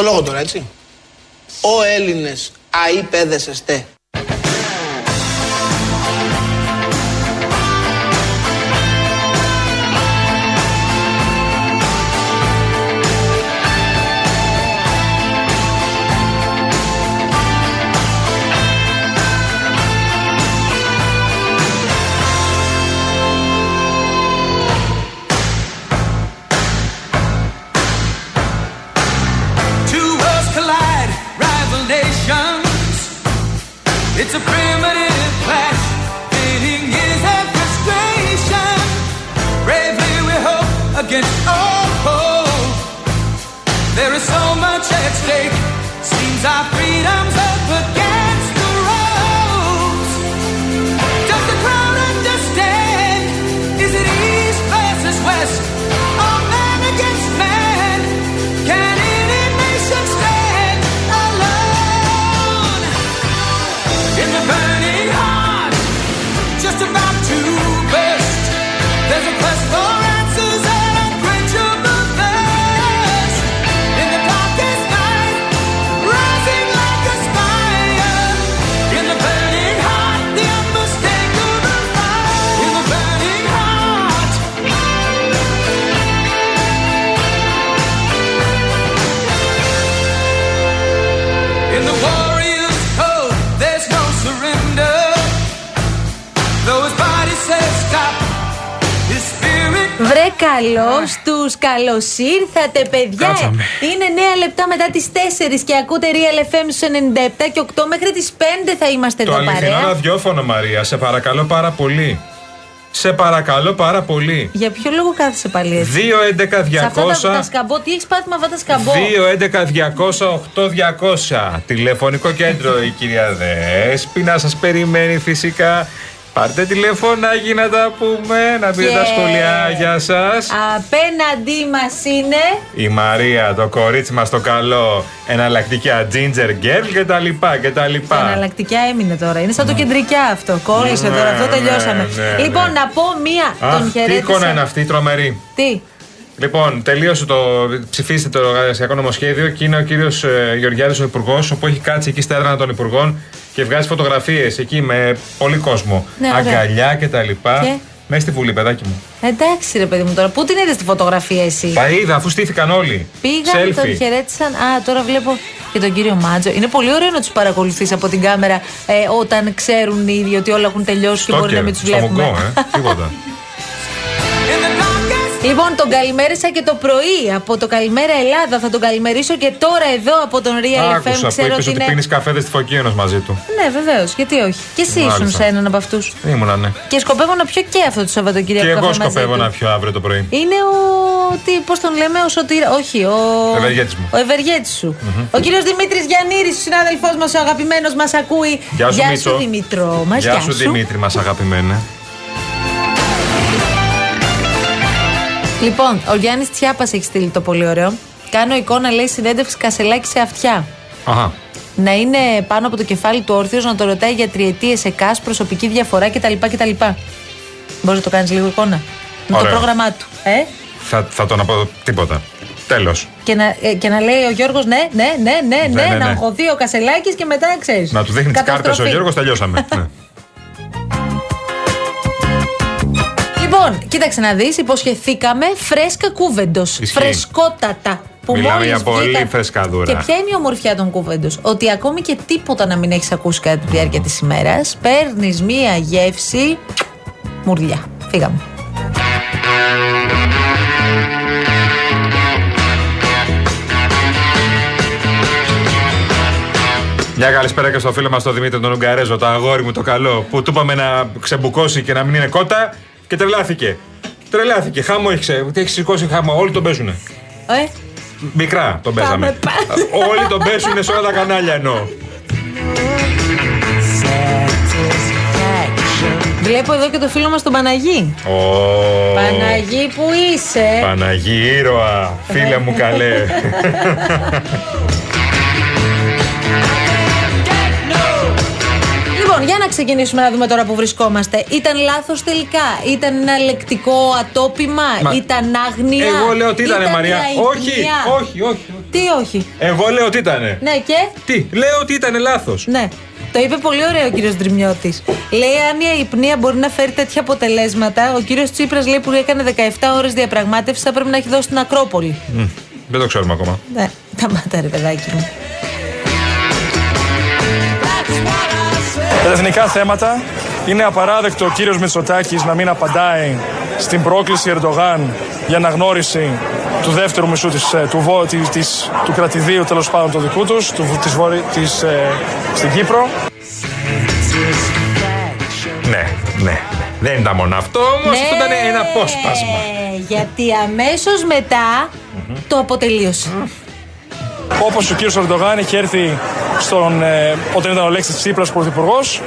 οντολόγο τώρα, έτσι. Ο Έλληνες αήπεδες εστέ. It's a primitive clash, years frustration. Bravely we hope against all hope. There is so much at stake. Seems our freedom's καλώς τους, καλώς ήρθατε, παιδιά. Κάτσαμε. Είναι 9 λεπτά μετά τις 4 και ακούτε Real FM στους 97 και 8 μέχρι τις 5 θα είμαστε Το εδώ αληθινό παρέα. ραδιόφωνο, Μαρία. Σε παρακαλώ πάρα πολύ. Σε παρακαλώ πάρα πολύ. Για ποιο λόγο κάθεσαι πάλι έτσι; 2, 11, Σε αυτά τα, τα 200. σκαμπό, τι έχεις πάθει με αυτά τα σκαμπό; 2, 11, 200, 8, 200. Τηλεφωνικό κέντρο η κυρία Δέσποινα σας περιμένει φυσικά. Πάρτε τηλεφωνάκι να τα πούμε, να πείτε Και- τα σχολιάγια σας. Απέναντί μας είναι. Η Μαρία, το κορίτσι μας το καλό, εναλλακτικά ginger girl και τα λοιπά και τα Το λοιπά. εναλλακτικά έμεινε τώρα. Είναι σαν το κεντρικιά αυτό. Κόλλησε Ναι, τώρα, αυτό ναι, τελειώσαμε. ναι, λοιπόν, ναι. να πω μία. Αχ, τον τι χαιρέτησα. εικόνα είναι αυτή, τρομερή. Τι; Λοιπόν, τελείωσε το. Ψηφίστε το εργασιακό νομοσχέδιο και είναι ο κύριος Γεωργιάδης ο Υπουργός, όπου έχει κάτσει εκεί στα έδρανα των Υπουργών και βγάζει φωτογραφίες εκεί με πολύ κόσμο. Ναι, ωραία. αγκαλιά και τα λοιπά. Και; Μέσα στη Βουλή, παιδάκι μου. Εντάξει, ρε παιδί μου τώρα, πού την είδες τη φωτογραφία εσύ; Τα είδα, αφού στήθηκαν όλοι. Πήγαν, τον Selfie. χαιρέτησαν. Α, τώρα βλέπω και τον κύριο Μάτζο. Είναι πολύ ωραίο να τους παρακολουθείς από την κάμερα ε, όταν ξέρουν οι ίδιοι ότι όλα έχουν τελειώσει και μπορεί να Στόκερ, μην τους στο βλέπουμε. μουγκό, ε. Τίποτα. In the darkest Λοιπόν, τον καλημέρισα και το πρωί από το Καλημέρα Ελλάδα. Θα τον καλημερίσω και τώρα εδώ από τον Real FM. Άκουσα που Ξέρω είπες ότι ότι είναι. πίνεις καφέδε στη Φωκίωνο μαζί του. Ναι, βεβαίως. Γιατί όχι. Και εσύ ήσουν Μάλιστα. σε έναν από αυτούς. Ήμουνα, ναι. Και σκοπεύω να πιω και αυτό το Σαββατοκύριακο. Και εγώ καφέ μαζί σκοπεύω του. να πιω αύριο το πρωί. Είναι ο. Τι, πώς τον λέμε, ο Σωτήρα. Όχι, ο. Ευεργέτης μου. Ο ευεργέτης σου. Ο κύριος Δημήτρης Γιαννήρης, ο συνάδελφός μας, ο αγαπημένος μας, ακούει. Γεια σου, Μίτσο. Δημήτρο. Μας, Γεια σου Δημήτρη, μας αγαπημένε. Λοιπόν, ο Γιάννης Τσιάπας έχει στείλει το πολύ ωραίο. Κάνω εικόνα, λέει, συνέντευξη κασελάκι σε αυτιά. Αχα. Να είναι πάνω από το κεφάλι του όρθιος, να το ρωτάει για τριετίες ΕΚΑΣ, προσωπική διαφορά κτλ. κτλ. Μπορείς να το κάνεις λίγο εικόνα; Με το Ωραίο. πρόγραμμά του. Ε; Θα, θα τον πω τίποτα. Τέλος. Και να, ε, και να λέει ο Γιώργος, ναι, ναι, ναι, ναι, ναι, ναι, να ναι. αγχωθεί ο Κασελάκης και μετά ξέρεις. Να του δείχνει τις κάρτες ο Γιώργος, τελειώσαμε. ναι. Λοιπόν, κοίταξε να δεις, υποσχεθήκαμε φρέσκα κούβεντος. Ισχύει. Φρεσκότατα. Που Μιλάμε μόλις για πολύ βγήκαν. φρεσκαδούρα. Και ποια είναι η ομορφιά των κούβεντος. Ότι ακόμη και τίποτα να μην έχεις ακούσει κατά τη διάρκεια της ημέρας, παίρνεις μία γεύση. Μουρλιά. Φύγαμε. Μια καλησπέρα και στο φίλο μας τον Δημήτρη τον Ουγγαρέζο, το αγόρι μου το καλό, που του είπαμε να ξεμπουκώσει και να μην είναι κότα και τρελάθηκε. Τρελάθηκε. Χάμο έχει, ξε... τι έχεις σηκώσει χάμο. Όλοι τον παίζουνε. Ε, Μικρά τον παίζαμε. πάμε. Όλοι τον παίζουνε σε όλα τα κανάλια εννοώ. βλέπω εδώ και το φίλο μας τον Παναγί. Ω, Παναγί, που είσαι; Παναγί ήρωα, φίλε μου καλέ. ξεκινήσουμε να δούμε τώρα που βρισκόμαστε. Ήταν λάθος τελικά. Ήταν ένα λεκτικό ατόπιμα. Μα- Ήταν άγνοια. Εγώ λέω ότι ήταν, ήταν Μαρία. λαϊκνία. Όχι, όχι, όχι, όχι. Τι όχι; Εγώ λέω ότι ήταν. Ναι, και; Τι, λέω ότι ήταν λάθος. Ναι. Το είπε πολύ ωραίο ο κύριος Δρυμιώτη. Λέει: Αν η αϊπνία μπορεί να φέρει τέτοια αποτελέσματα, ο κύριος Τσίπρας λέει που έκανε 17 ώρες διαπραγμάτευσης θα πρέπει να έχει δώσει την Ακρόπολη. Δεν το ξέρουμε ακόμα. Ναι, τα μάτα ρε παιδάκι μου. Τα εθνικά θέματα είναι απαράδεκτο ο κύριος Μητσοτάκης να μην απαντάει στην πρόκληση Ερντογάν για αναγνώριση του δεύτερου μισού της, ε, του, βο- της, της- του κρατηδίου τέλος πάντων του δικού τους, του, της, βορει- της, ε, στην Κύπρο. Ναι, ναι. Δεν ήταν μόνο αυτό όμως. Αυτό ήταν ένα απόσπασμα. Ναι, Γιατί αμέσως μετά το αποτελείωσε. Όπως ο κύριος Ερντογάν είχε έρθει στον, ε, όταν ήταν ο Λέξης Τσίπρας πρωθυπουργός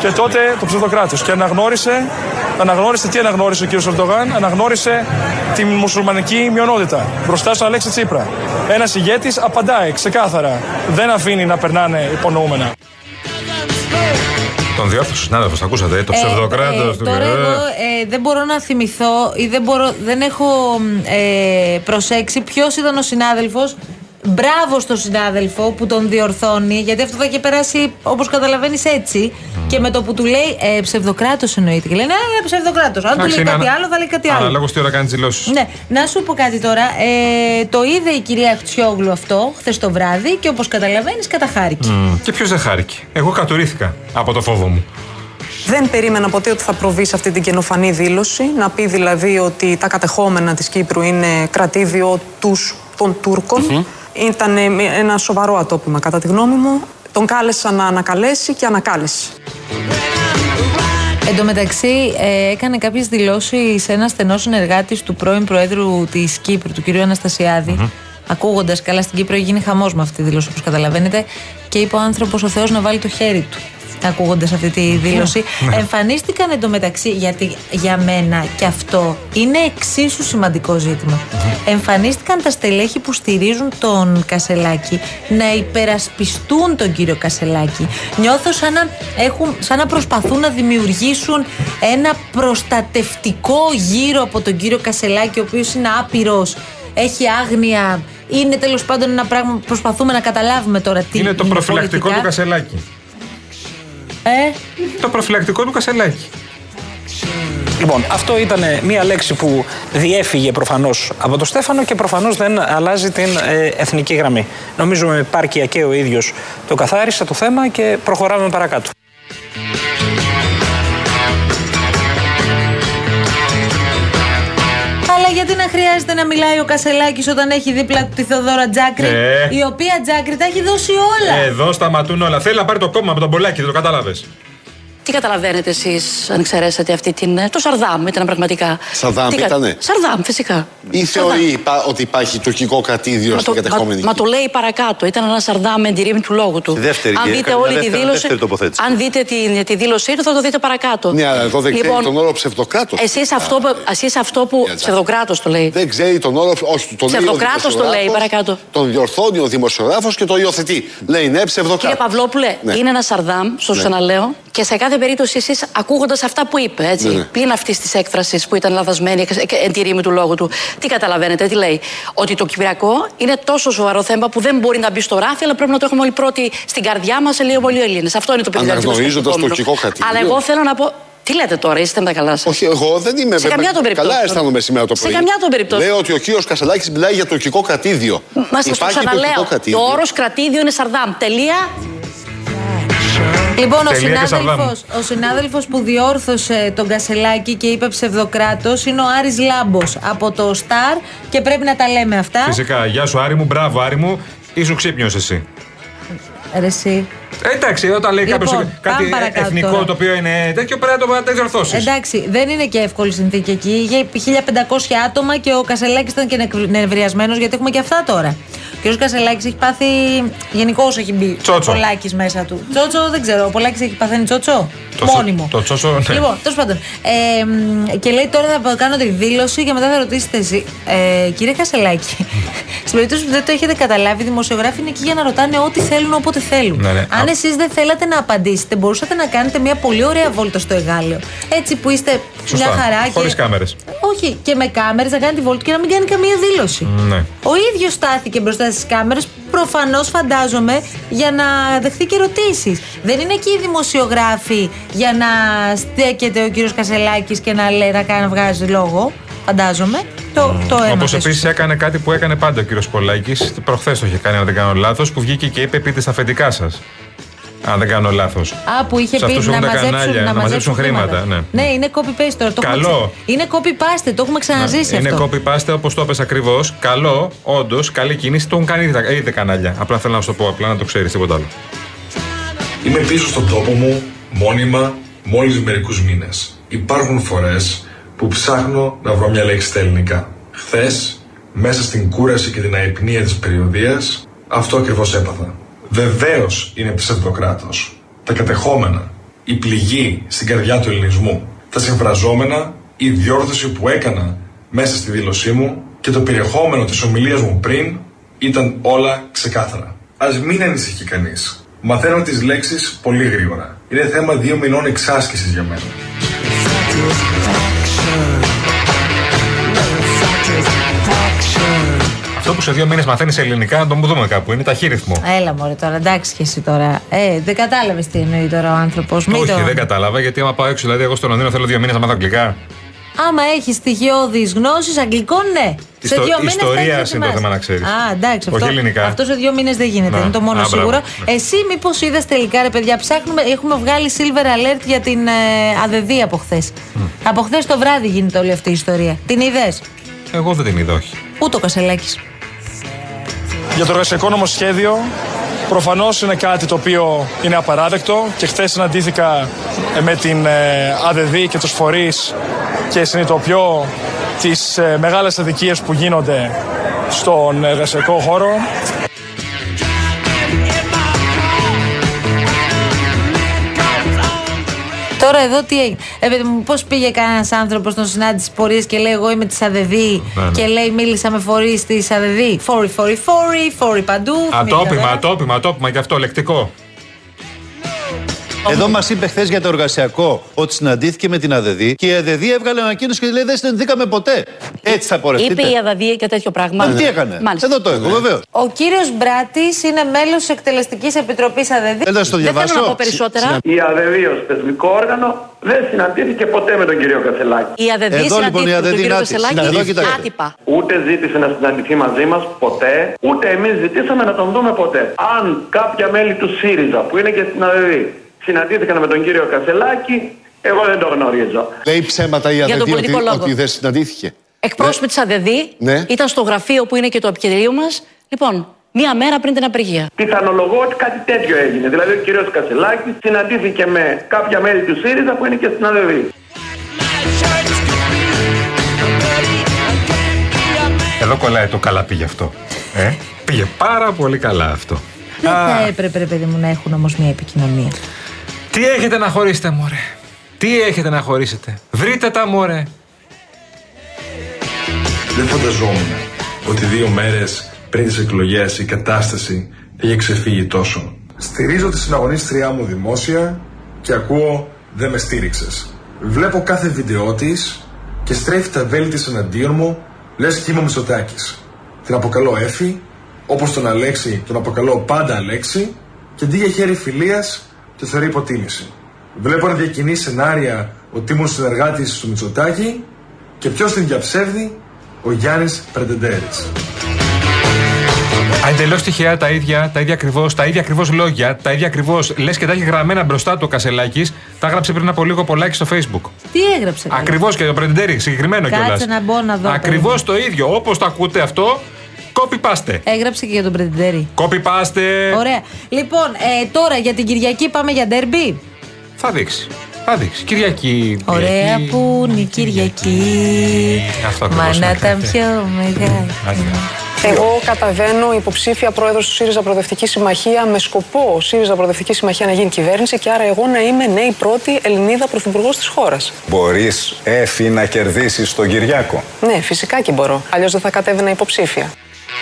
και τότε το ψευδοκράτος και αναγνώρισε, αναγνώρισε τι αναγνώρισε ο κύριος Ερντογάν αναγνώρισε τη μουσουλμανική μειονότητα μπροστά στον Αλέξη Τσίπρα ένας ηγέτης απαντάει ξεκάθαρα δεν αφήνει να περνάνε υπονοούμενα Τον διόρθωσε συνάδελφος, τα ακούσατε. Το Ε, ψευδοκράτος ε, του. Τώρα ε. εγώ ε, δεν μπορώ να θυμηθώ ή δεν, μπορώ, δεν έχω μ, ε, προσέξει ποιος ήταν ο συνάδελφος. Μπράβο στον συνάδελφο που τον διορθώνει, γιατί αυτό θα είχε περάσει όπως καταλαβαίνεις έτσι. Και με το που του λέει ε, ψευδοκράτος εννοείται. Και λέει Ναι, ναι, ψευδοκράτος. Αν του Εντάξει, λέει είναι κάτι ανα- άλλο, θα λέει κάτι άλλο. Αναλόγω τι ώρα κάνει δηλώσεις. Ναι, να σου πω κάτι τώρα. Ε, το είδε η κυρία Χτσιόγλου αυτό χθες το βράδυ και όπως καταλαβαίνεις, καταχάρηκε. Και ποιος δεν χάρηκε. Εγώ κατουρίθηκα από το φόβο μου. Δεν περίμενα ποτέ ότι θα προβείς σε αυτή την καινοφανή δήλωση. Να πει δηλαδή ότι τα κατεχόμενα της Κύπρου είναι κρατήδιο τους των τουρκων Ήταν ε, ένα σοβαρό ατόπιμα κατά τη γνώμη μου. Τον κάλεσαν να ανακαλέσει και ανακάλεσε. Εν τω μεταξύ, ε, έκανε κάποιες δηλώσεις σε ένα στενός συνεργάτης του πρώην Προέδρου της Κύπρου, του κ. αναστασιαδη Ακούγοντας καλά στην Κύπρο, γίνει χαμός με αυτή τη δήλωση, όπως καταλαβαίνετε. Και είπε ο άνθρωπος ο Θεός να βάλει το χέρι του. Ακούγοντας αυτή τη δήλωση. Εμφανίστηκαν εντωμεταξύ, γιατί για μένα και αυτό είναι εξίσου σημαντικό ζήτημα. Εμφανίστηκαν τα στελέχη που στηρίζουν τον Κασελάκη να υπερασπιστούν τον κύριο Κασελάκη. Νιώθω σαν να, έχουν, σαν να προσπαθούν να δημιουργήσουν ένα προστατευτικό γύρο από τον κύριο Κασελάκη, ο οποίος είναι άπειρος, έχει άγνοια. Είναι τέλος πάντων ένα πράγμα που προσπαθούμε να καταλάβουμε τώρα τι Είναι το προφυλακτικό πολιτικά. του Κασελάκη. Ε, Το προφυλακτικό του Κασελάκη. Λοιπόν, αυτό ήταν μία λέξη που διέφυγε προφανώς από τον Στέφανο και προφανώς δεν αλλάζει την ε, εθνική γραμμή. Νομίζω με επάρκεια και ο ίδιος το καθάρισε το θέμα και προχωράμε παρακάτω. Γιατί να χρειάζεται να μιλάει ο Κασελάκης όταν έχει δίπλα του τη Θεοδόρα Τζάκρη, Ε. η οποία Τζάκρη τα έχει δώσει όλα. Εδώ σταματούν όλα. Θέλει να πάρει το κόμμα με τον Πολάκη, δεν το κατάλαβες. Τι καταλαβαίνετε εσείς, αν εξαιρέσατε αυτή την. Το Σαρδάμ ήταν πραγματικά; Σαρδάμ Τι κα- ήτανε; Σαρδάμ, φυσικά. Ή Σαρδάμ. θεωρεί υπά- ότι υπάρχει τουρκικό κρατήδιο Μα στην το, κατεχόμενη μα, μα το Κύπρο. λέει παρακάτω. Ήταν ένα Σαρδάμ με εντυρήμη του λόγου του. Στη δεύτερη, αν και δείτε έκανε μια όλη τη δεύτερη- δήλωση. δεύτερη τοποθέτηση. Αν δείτε τη, τη δήλωσή του, θα το δείτε παρακάτω. Ναι, αλλά εδώ δεν ξέρει τον όρο ψευδοκράτος. Εσείς αυτό, που- εσείς αυτό που. Για Ψευδοκράτος το λέει. Δεν ξέρει τον όρο. Όχι, τον λέει ο Ψευδοκράτος το λέει, δημοσιογράφος, παρακάτω. Τον διορθώνει ο δημοσιογράφος και το υιοθετεί. Λέει ναι, Κύριε ψευδοκράτο. Παυλόπουλε, Ναι. είναι ένα Σαρδάμ, στο Ναι. ξαναλέω, και σε κάθε περίπτωση εσείς ακούγοντας αυτά που είπε, έτσι, Ναι, ναι. πλην αυτής της έκφρασης που ήταν λαθασμένη και και εν τη ρήμη του λόγου του, τι καταλαβαίνετε, τι λέει; Ότι το Κυπριακό είναι τόσο σοβαρό θέμα που δεν μπορεί να μπει στο ράφι, αλλά πρέπει να το έχουμε όλοι πρώτοι στην καρδιά μας, λίγο πολύ Έλληνες. Αυτό είναι το παιδιάτικο Αναγνωρίζοντας σκεπτόμενο. τουρκικό κρατήδιο. Αλλά εγώ θέλω να πω. Τι λέτε τώρα, είστε με τα καλά σας; Όχι, εγώ δεν είμαι Σε βέβαια- καμιά των περιπτώσεων. Καλά αισθάνομαι σήμερα το Σε πρωί. καμιά των περιπτώσεων. Λέω ότι ο κύριο Κασελάκης μιλάει για τουρκικό κρατήδιο. Μα σας το Υπάρχει τουρκικό ξαναλέω. Το κρατήδιο. όρος κρατήδιο είναι Σαρδάμ. Τελεία. Λοιπόν, ο Τελεία και συνάδελφος, ο συνάδελφος που διόρθωσε τον Κασελάκη και είπε ψευδοκράτος είναι ο Άρης Λάμπος από το Σταρ και πρέπει να τα λέμε αυτά. Φυσικά. Γεια σου, Άρη μου. Μπράβο, Άρη μου. Ήσουν ξύπνιος εσύ. Ρε εσύ. Ε, εντάξει, όταν λέει Λοιπόν, κάποιο κάτι πάμε παρακάτω εθνικό τώρα. το οποίο είναι τέτοιο, πρέπει να το, να το διορθώσεις. Εντάξει, δεν είναι και εύκολη συνθήκη εκεί. Είχε 1500 άτομα και ο Κασελάκης ήταν και νευριασμένος γιατί έχουμε και αυτά τώρα. Ο κ. Κασελάκης έχει πάθει. Γενικώ έχει μπει Τσότσο. Πολάκης μέσα του. Τσότσο δεν ξέρω. Ο Πολάκης έχει παθαίνει τσότσο; Το τσο- Μόνιμο. το τσότσο, ναι. Λοιπόν, τέλος πάντων. Ε, μ, και λέει τώρα θα κάνω τη δήλωση και μετά θα ρωτήσετε εσύ. Ε, κύριε Κασελάκη, στην περίπτωση που δεν το έχετε καταλάβει, οι δημοσιογράφοι είναι εκεί για να ρωτάνε ό,τι θέλουν όποτε θέλουν. Ναι, ναι. Αν Α- εσείς δεν θέλατε να απαντήσετε, μπορούσατε να κάνετε μια πολύ ωραία βόλτα στο εγάλεο. Έτσι που είστε Σωστά. μια χαρά. Χωρίς και... κάμερες. Όχι, και με κάμερες να κάνει τη βόλτα και να μην κάνει καμία δήλωση. Ναι. Ο ίδιος στάθηκε μπροστά στις κάμερες, προφανώς φαντάζομαι, για να δεχθεί και ερωτήσεις. Δεν είναι εκεί οι δημοσιογράφοι για να στέκεται ο κύριος Κασελάκης και να λέει να κάνει να βγάζει λόγο. Φαντάζομαι. Το, το Όπως έμαθες. επίσης έκανε κάτι που έκανε πάντα ο κύριος Πολάκης. Προχθές το είχε κάνει, αν δεν κάνω λάθος, που βγήκε και είπε: Πείτε στα αφεντικά σας. Αν δεν κάνω λάθος. Α, που είχε Σε πει αυτούς να έχουν τα μαζέψουν, κανάλια, να να μαζέψουν χρήματα, ναι. είναι copy-paste τώρα. Το έχουμε Καλό. ξα- Είναι copy-paste, το έχουμε ξαναζήσει Είναι αυτό. copy paste όπως το έπεσε ακριβώς. Καλό, όντως, καλή κίνηση. Το έχουν κάνει ήδη τα- ήδη τα κανάλια. Απλά θέλω να σου το πω, απλά να το ξέρεις, τίποτα άλλο. Είμαι πίσω στον τόπο μου μόνιμα μόλις μερικούς μήνες. Υπάρχουν φορές που ψάχνω να βρω μια λέξη στα ελληνικά. Χθες, μέσα στην κούραση και την αϊπνία της περιοδίας, αυτό ακριβώς έπαθα. Βεβαίως είναι ψευδοκράτος. Τα κατεχόμενα, η πληγή στην καρδιά του ελληνισμού, τα συμφραζόμενα, η διόρθωση που έκανα μέσα στη δήλωσή μου και το περιεχόμενο της ομιλίας μου πριν ήταν όλα ξεκάθαρα. Ας μην ανησυχεί κανείς. Μαθαίνω τις λέξεις πολύ γρήγορα. Είναι θέμα δύο μηνών εξάσκησης για μένα. Αυτό που σε δύο μήνες μαθαίνεις ελληνικά, να το δούμε κάπου. Είναι ταχύρυθμο. Έλα μωρέ τώρα, εντάξει και εσύ τώρα. Ε, δεν κατάλαβες τι εννοεί τώρα ο άνθρωπος. Όχι, δεν κατάλαβα γιατί άμα πάω έξω, δηλαδή εγώ στο Λονδίνο θέλω δύο μήνες να μάθω αγγλικά. Άμα έχεις στοιχειώδεις γνώσεις αγγλικών, ναι. Ιστο- δύο μήνες ιστορίας θα έχεις είναι το ετοιμάσει. θέμα να ξέρεις. Α, εντάξει. Όχι αυτό, ελληνικά. Αυτό σε δύο μήνες δεν γίνεται. Να. Είναι το μόνο Α, μπράβο. σίγουρο. Ναι. Εσύ, μήπως είδες τελικά, ρε παιδιά, ψάχνουμε. Έχουμε βγάλει silver alert για την ε, ΑΔΔ από χθες. Από χθες το βράδυ γίνεται όλη αυτή η ιστορία. Την είδες; Εγώ δεν την είδα, όχι. Ούτε ο Κασελάκης. Για το εργασιακό νομοσχέδιο προφανώς είναι κάτι το οποίο είναι απαράδεκτο και χθες συναντήθηκα ε, με την ε, ΑΔΔ και τους φορείς και συνειδητοποιώ τις ε, μεγάλες αδικίες που γίνονται στον εργασιακό χώρο. Τώρα εδώ τι έγινε. Ε, παιδί μου, πώς πήγε κανένας άνθρωπος στον συνάντηση πορείες και λέει: Εγώ είμαι της ΑΔΔ ναι. και λέει: Μίλησα με φορείς της ΑΔΔ. Φόροι, φόροι, φόροι, φόροι παντού. Ατόπιμα, θυμήθηκα, ατόπιμα, ατόπιμα και αυτό, λεκτικό. Εδώ μας είπε χθες για το εργασιακό ότι συναντήθηκε με την ΑΔΔ και η ΑΔΔ έβγαλε ανακοίνωση και λέει δεν συναντηθήκαμε ποτέ. Έτσι θα πορευτείτε. Είπε η Αδαδία και τέτοιο πράγμα. Μα τι έκανε. Μάλιστα. Εδώ το έχω, βεβαίως. Ο κύριος Μπράτης είναι μέλος τη Εκτελεστικής Επιτροπής ΑΔΔ. Θέλετε να στο Δεν θέλω διαβάσω. να πω περισσότερα. Η ΑΔΔ ως θεσμικό όργανο δεν συναντήθηκε ποτέ με τον κύριο Κασελάκη. Η ΑΔΔ Εδώ, λοιπόν, η συναντήθηκε με ΑΔΔ τον κύριο είναι Κασελάκη άτυπη. Εδώ, κοιτάξτε. άτυπα. Ούτε ζήτησε να συναντηθεί μαζί μας ποτέ, ούτε εμείς ζητήσαμε να τον δούμε ποτέ. Αν κάποια μέλη του ΣΥΡΙΖΑ που είναι και στην ΑΔΔ συναντήθηκαν με τον κύριο Κασελάκη, εγώ δεν το γνωρίζω. Λέει ψέματα η Για τον ΑΔΔ ότι, πολιτικό λόγο. ότι δεν συναντήθηκε. Εκπρόσωποι της ΑΔΔ Ναι. ήταν στο γραφείο που είναι και το επικεντρίο μας. Λοιπόν, μία μέρα πριν την απεργία. Πιθανολογώ ότι κάτι τέτοιο έγινε. Δηλαδή ο κύριος Κασελάκης συναντήθηκε με κάποια μέλη του ΣΥΡΙΖΑ που είναι και στην ΑΔΔ. Εδώ κολλάει το καλά πήγε αυτό. Ε; Πήγε πάρα πολύ καλά αυτό. Δεν θα έπρεπε, ρε παιδί μου, να έχουν όμως μια επικοινωνία. Τι έχετε να χωρίσετε, μωρέ; Τι έχετε να χωρίσετε; Βρείτε τα, μωρέ. Δεν φανταζόμουν ότι δύο μέρες πριν τις εκλογές η κατάσταση είχε ξεφύγει τόσο. Στηρίζω τη συναγωνίστριά μου δημόσια και ακούω «Δεν με στήριξες». Βλέπω κάθε βίντεό της και στρέφει τα βέλη της εναντίον μου λες και είμαι ο Μητσοτάκης. Την αποκαλώ Έφη, όπως τον Αλέξη τον αποκαλώ πάντα Αλέξη και αντί για χέρι φιλίας το θεωρεί υποτίμηση. Βλέπω να διακινεί σενάρια ότι ήμουν συνεργάτης του Μητσοτάκη και ποιος την διαψεύδει, ο Γιάννης Πρεντεντέρης. Εντελώς τυχαία τα ίδια, τα ίδια ακριβώς, τα ίδια ακριβώς λόγια, τα ίδια ακριβώς. Λες και τα έχει γραμμένα μπροστά του ο Κασελάκης. Τα έγραψε πριν από λίγο πολλάκι στο Facebook. Τι έγραψε. καλά; Ακριβώς και το Πρεντεντέρη, συγκεκριμένο Κάτσε κιόλας. να μπω να δω. Ακριβώς το ίδιο. Όπως το ακούτε αυτό, copy paste. Έγραψε και για τον Πρεντεντέρη. Copy paste. Ωραία. Λοιπόν, ε, τώρα για την Κυριακή πάμε για ντέρμπι; Θα δείξει. Θα δείξει. Κυριακή. Ωραία Κυριακή. που είναι η Κυριακή. Αυτό ακριβώς Μα να είναι. ήταν πιο μεγάλη. Άντε. Εγώ καταβαίνω υποψήφια πρόεδρος του ΣΥΡΙΖΑ Προοδευτική Συμμαχία με σκοπό ο ΣΥΡΙΖΑ Προοδευτική Συμμαχία να γίνει κυβέρνηση και άρα εγώ να είμαι ναι η πρώτη Ελληνίδα πρωθυπουργός της χώρας. Μπορείς, Εφη, να κερδίσεις τον Κυριάκο. Ναι, φυσικά και μπορώ. Αλλιώς δεν θα κατέβαινα υποψήφια.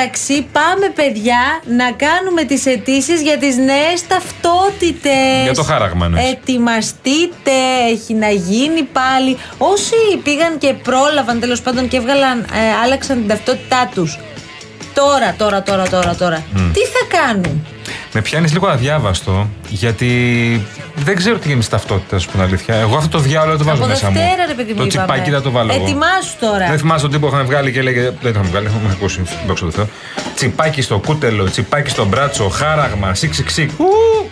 Δευτέρα εντωμεταξύ πάμε παιδιά να κάνουμε τις αιτήσεις για τις νέες ταυτότητες. Για το χάραγμα, ναι. Ετοιμαστείτε, έχει να γίνει πάλι. Όσοι πήγαν και πρόλαβαν τέλος πάντων και έβγαλαν, ε, άλλαξαν την ταυτότητά τους. Τώρα, τώρα, τώρα, τώρα, τώρα. Τι θα κάνουν; Με πιάνεις λίγο αδιάβαστο, γιατί δεν ξέρω τι γίνει στη ταυτότητα, ας πούμε αλήθεια. Εγώ αυτό το διάλογο το βάζω Από μέσα μου. Δευτέρα, ρε παιδί μου, Το είπαμε. τσιπάκι δεν το βάλω εγώ. Ετοιμάσου τώρα. Δεν θυμάσαι τον τύπο που είχαν βγάλει και λέγε. Δεν το είχαν βγάλει, έχουμε ακούσει. Δόξα τω Θεώ. Τσιπάκι στο κούτελο, τσιπάκι στο μπράτσο, χάραγμα, σιξ σιξ σιξ. Ου,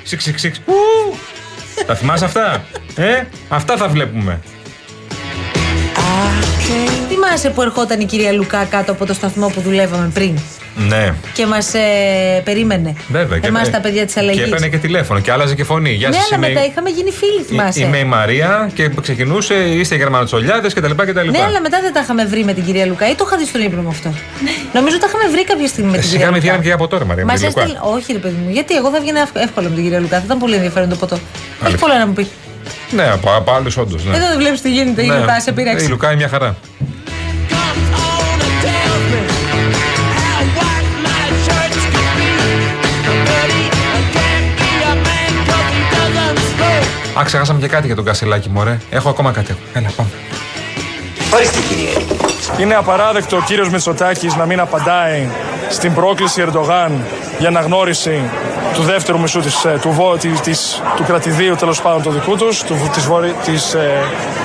σιξ σιξ σιξ. Ου. Τα θυμάσαι αυτά, ε; Αυτά θα βλέπουμε. Θυμάσαι που ερχόταν η κυρία Λουκά κάτω από το σταθμό που δουλεύαμε πριν; Ναι. και μας ε, περίμενε. Βέβαια. Εμάς έπαιρνε- τα παιδιά της αλλαγής. Και έπαιρνε και τηλέφωνο και άλλαζε και φωνή. Γεια Ναι, σας, αλλά είμαι η- μετά είχαμε γίνει φίλοι, θυμάσαι. Είμαι η Μαρία και ξεκινούσε, είστε Γερμανοτσολιάδες κτλ. Ναι, αλλά μετά δεν τα είχαμε βρει με την κυρία Λουκά ή το είχα δει στον ύπνο μου αυτό. Νομίζω τα είχαμε βρει κάποια στιγμή με την Εσύ κυρία είχαμε Λουκά. βγαίνει και από τώρα, Μαρία. με Μας τη Λουκά. έστελνε- Όχι, ρε παιδί μου, γιατί εγώ θα βγαίνα εύκολα- εύκολα με την κυρία Λουκά. Θα ήταν πολύ ενδιαφέρον το ποτό. Έχει Αλήθεια. πολλά να μου πει. Ναι, από, από άλλου όντως. Ναι. Εδώ δεν βλέπεις τι γίνεται. Η Ναι. Λουκά σε πείραξε. Η Λουκά είναι μια χαρά. Α, ξεχάσαμε και κάτι για τον Κασελάκη, μωρέ. Έχω ακόμα κάτι. Έλα, πάμε. Ορίστε κύριε. Είναι απαράδεκτο ο κύριος Μητσοτάκης να μην απαντάει στην πρόκληση Ερντογάν για αναγνώριση του δεύτερου μισού της, ε, του, βο, της, της- του κρατηδίου τέλος πάντων του δικού τους, του, της, βόρει- της, ε,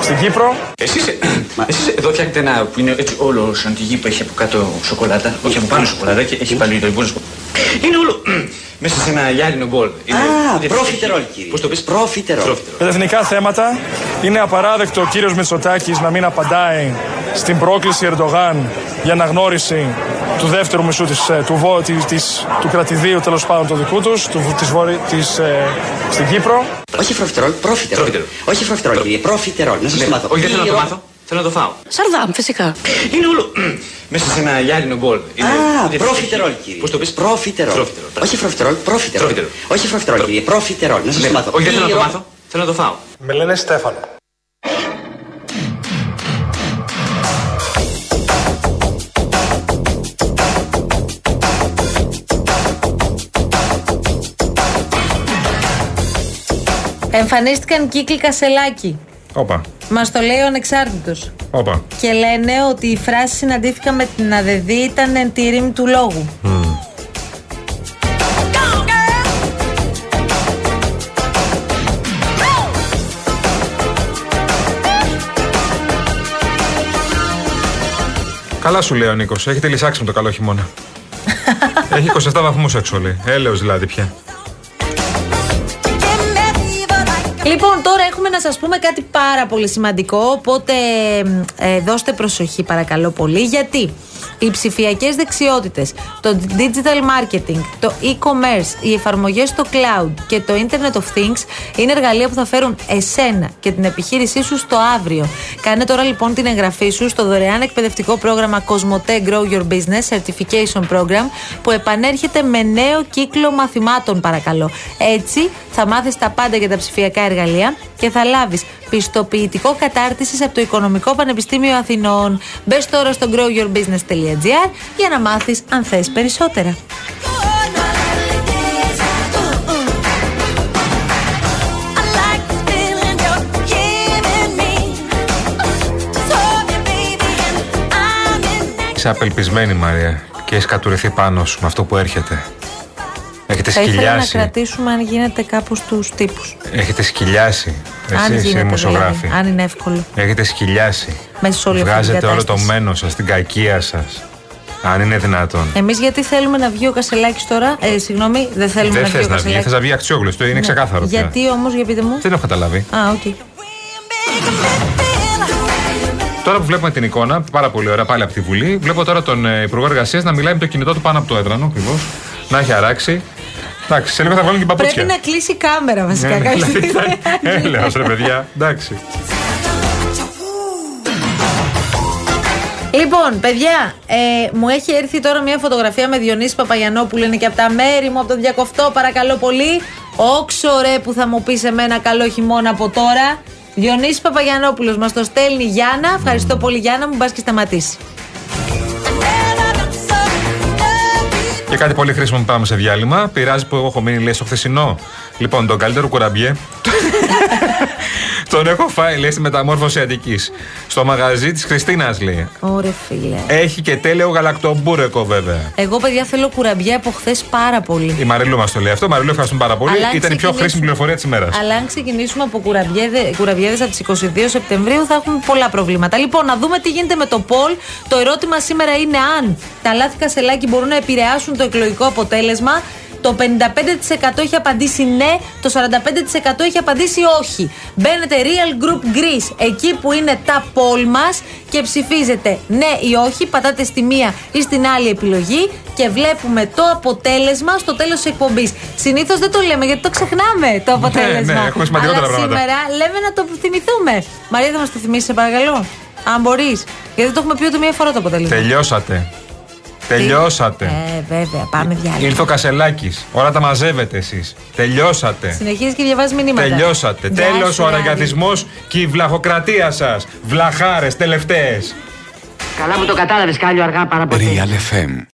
στην Κύπρο. Εσείς, ε, μα εσείς εδώ φτιάχνετε ένα που είναι έτσι όλο σαν τη γη που έχει από κάτω σοκολάτα, όχι από πάνω σοκολάτα και έχει πάλι το υπόλοιπο. Είναι όλο μέσα σε ένα γυάλινο μπολ. Είναι- Α, είναι- προφιτερόλ, κύριε. Πώς το πεις; Προφιτερόλ. Προφιτερόλ. Με τα εθνικά θέματα είναι απαράδεκτο ο κύριος Μητσοτάκης να μην απαντάει στην πρόκληση Ερντογάν για αναγνώριση του δεύτερου μισού της, ε, του, βο, της, της, του κρατηδίου τέλος πάντων του δικού τους, του, της, βόρει- της, ε, στην Κύπρο. Όχι προφιτερόλ, προφιτερόλ. Προφιτερόλ. Όχι προφιτερόλ, κύριε. Προφιτερόλ. Να σας Ναι, το μάθω. Όχι, δεν θέλω να το Κύριο- μάθω. Θέλω να το φάω. Σαρδάμ, φυσικά. Είναι όλο μέσα σε ένα γυάλινο μπολ. Είναι- Α, είναι- προφιτερόλ, κύριε. Πώς το πεις; Προφιτερόλ. Προφιτερόλ. Όχι προφιτερόλ, προφιτερόλ. Προφιτερόλ. Όχι προφιτερόλ, κύριε. Προφιτερόλ. Να σας Ναι, το μάθω. Όχι, δεν θέλω να το Κύριο- μάθω. Θέλω να το φάω. Με λένε Στέφανο. Εμφανίστηκαν κύκλοι Κασελάκη. Όπα, Μας το λέει ο ανεξάρτητος. όπα. Και λένε ότι η φράση συναντήθηκα με την ΑΔΔ ήταν εν τη ρήμη του λόγου. Καλά σου λέει ο Νίκος. Έχετε λυσάξει με το καλό χειμώνα. Έχει 27 βαθμούς έξω λέει. Έλεος δηλαδή πια. Λοιπόν, τώρα έχουμε να σας πούμε κάτι πάρα πολύ σημαντικό, οπότε ε, δώστε προσοχή παρακαλώ πολύ, γιατί; Οι ψηφιακές δεξιότητες, το digital marketing, το e-commerce, οι εφαρμογές στο cloud και το Internet of Things είναι εργαλεία που θα φέρουν εσένα και την επιχείρησή σου στο αύριο. Κάνε τώρα λοιπόν την εγγραφή σου στο δωρεάν εκπαιδευτικό πρόγραμμα Cosmote Grow Your Business Certification Program που επανέρχεται με νέο κύκλο μαθημάτων παρακαλώ. Έτσι θα μάθεις τα πάντα για τα ψηφιακά εργαλεία και θα λάβεις πιστοποιητικό κατάρτισης από το Οικονομικό Πανεπιστήμιο Αθηνών. Μπες τώρα στο growyourbusiness.gr για να μάθεις αν θες περισσότερα. Είσαι απελπισμένη Μαρία και έχεις κατουρηθεί πάνω σου με αυτό που έρχεται. Έχετε Θα ήθελα να σκυλιάσει. κρατήσουμε αν γίνεται κάπως τους τύπους. Έχετε σκυλιάσει. Αν Εσείς οι γίνεται, δημοσιογράφοι. δηλαδή, αν είναι εύκολο. Έχετε σκυλιάσει. Μέσα σε όλη αυτή την Βγάζετε όλο το κατάσταση. μένο σας, την κακία σας. Αν είναι δυνατόν. Εμείς γιατί θέλουμε να βγει ο Κασελάκης τώρα. Ε, συγγνώμη, δεν θέλουμε Δεν να βγει θες ο να βγει, Κασελάκης. θες να βγει αξιόγλωστο. Το είναι Ναι. ξεκάθαρο πια. Γιατί όμως, για πείτε μου. Δεν έχω καταλάβει. Α, οκ. Τώρα που βλέπουμε την εικόνα, πάρα πολύ ωραία πάλι από τη Βουλή, βλέπω τώρα τον ε, Υπουργό Εργασίας να μιλάει με το κινητό του πάνω από το έδρανο ακριβώς. Να έχει αράξει. Εντάξει, σε λίγο θα βάλουν και παπούτσια. Πρέπει να κλείσει η κάμερα βασικά. Ναι, ναι, κάποια δηλαδή, στιγμή. Έλεος ρε παιδιά. Εντάξει. Λοιπόν, παιδιά, ε, μου έχει έρθει τώρα μια φωτογραφία με Διονύση Παπαγιανόπουλο. Είναι και από τα μέρη μου, από το διακοφτό, παρακαλώ πολύ. Όξο ρε που θα μου πεις σε μένα καλό χειμώνα από τώρα. Διονύση Παπαγιανόπουλος μας το στέλνει η Γιάννα. Ευχαριστώ πολύ, Γιάννα μου, μπας και σταματήσεις. Και κάτι πολύ χρήσιμο που πάμε σε διάλειμμα. Πειράζει που εγώ έχω μείνει, λέει, στο χθεσινό. Λοιπόν, τον καλύτερο κουραμπιέ. τον έχω φάει, λέει, στη μεταμόρφωση Αττικής. Στο μαγαζί της Χριστίνας, λέει. Ωρε φίλε. Έχει και τέλειο γαλακτομπούρεκο, βέβαια. Εγώ, παιδιά, θέλω κουραμπιέ από χθες πάρα πολύ. Η Μαριλού μας το λέει αυτό. Μαριλού, ευχαριστούμε πάρα πολύ. Αλλά αν Ήταν η πιο ξεκινήσουμε- χρήσιμη πληροφορία της ημέρας. Αλλά αν ξεκινήσουμε από κουραμπιέδε από τις 22 Σεπτεμβρίου, θα έχουμε πολλά προβλήματα. Λοιπόν, να δούμε τι γίνεται με το Πολ. Το ερώτημα σήμερα είναι αν τα λάθη Κασελάκη μπορούν να επηρεάσουν το εκλογικό αποτέλεσμα. Το 55% έχει απαντήσει ναι, το 45% έχει απαντήσει όχι. Μπαίνετε Real Group Greece, εκεί που είναι τα poll μας και ψηφίζετε ναι ή όχι. Πατάτε στη μία ή στην άλλη επιλογή και βλέπουμε το αποτέλεσμα στο τέλος της εκπομπής. Συνήθως δεν το λέμε γιατί το ξεχνάμε το αποτέλεσμα. ναι, έχουμε σημαντικότερα Αλλά πράγματα. σήμερα λέμε να το θυμηθούμε. Μαρία, θα μας το θυμίσεις, σε παρακαλώ. Αν μπορείς. Γιατί το έχουμε πει ούτε μία φορά το αποτέλεσμα. Τελειώσατε. Τελειώσατε. Ε, βέβαια, πάμε διάλειμμα. Ήρθε ο Κασελάκης. Όλα τα μαζεύετε εσείς. Τελειώσατε. Συνεχίζεις και διαβάζεις μηνύματα. Τελειώσατε. Γεια Τέλος σου, ο Ράδη. αραγκατισμό και η βλαχοκρατία σας. Βλαχάρες τελευταίες. Καλά που το κατάλαβες Κάλιο αργά πάρα πολύ. Real FM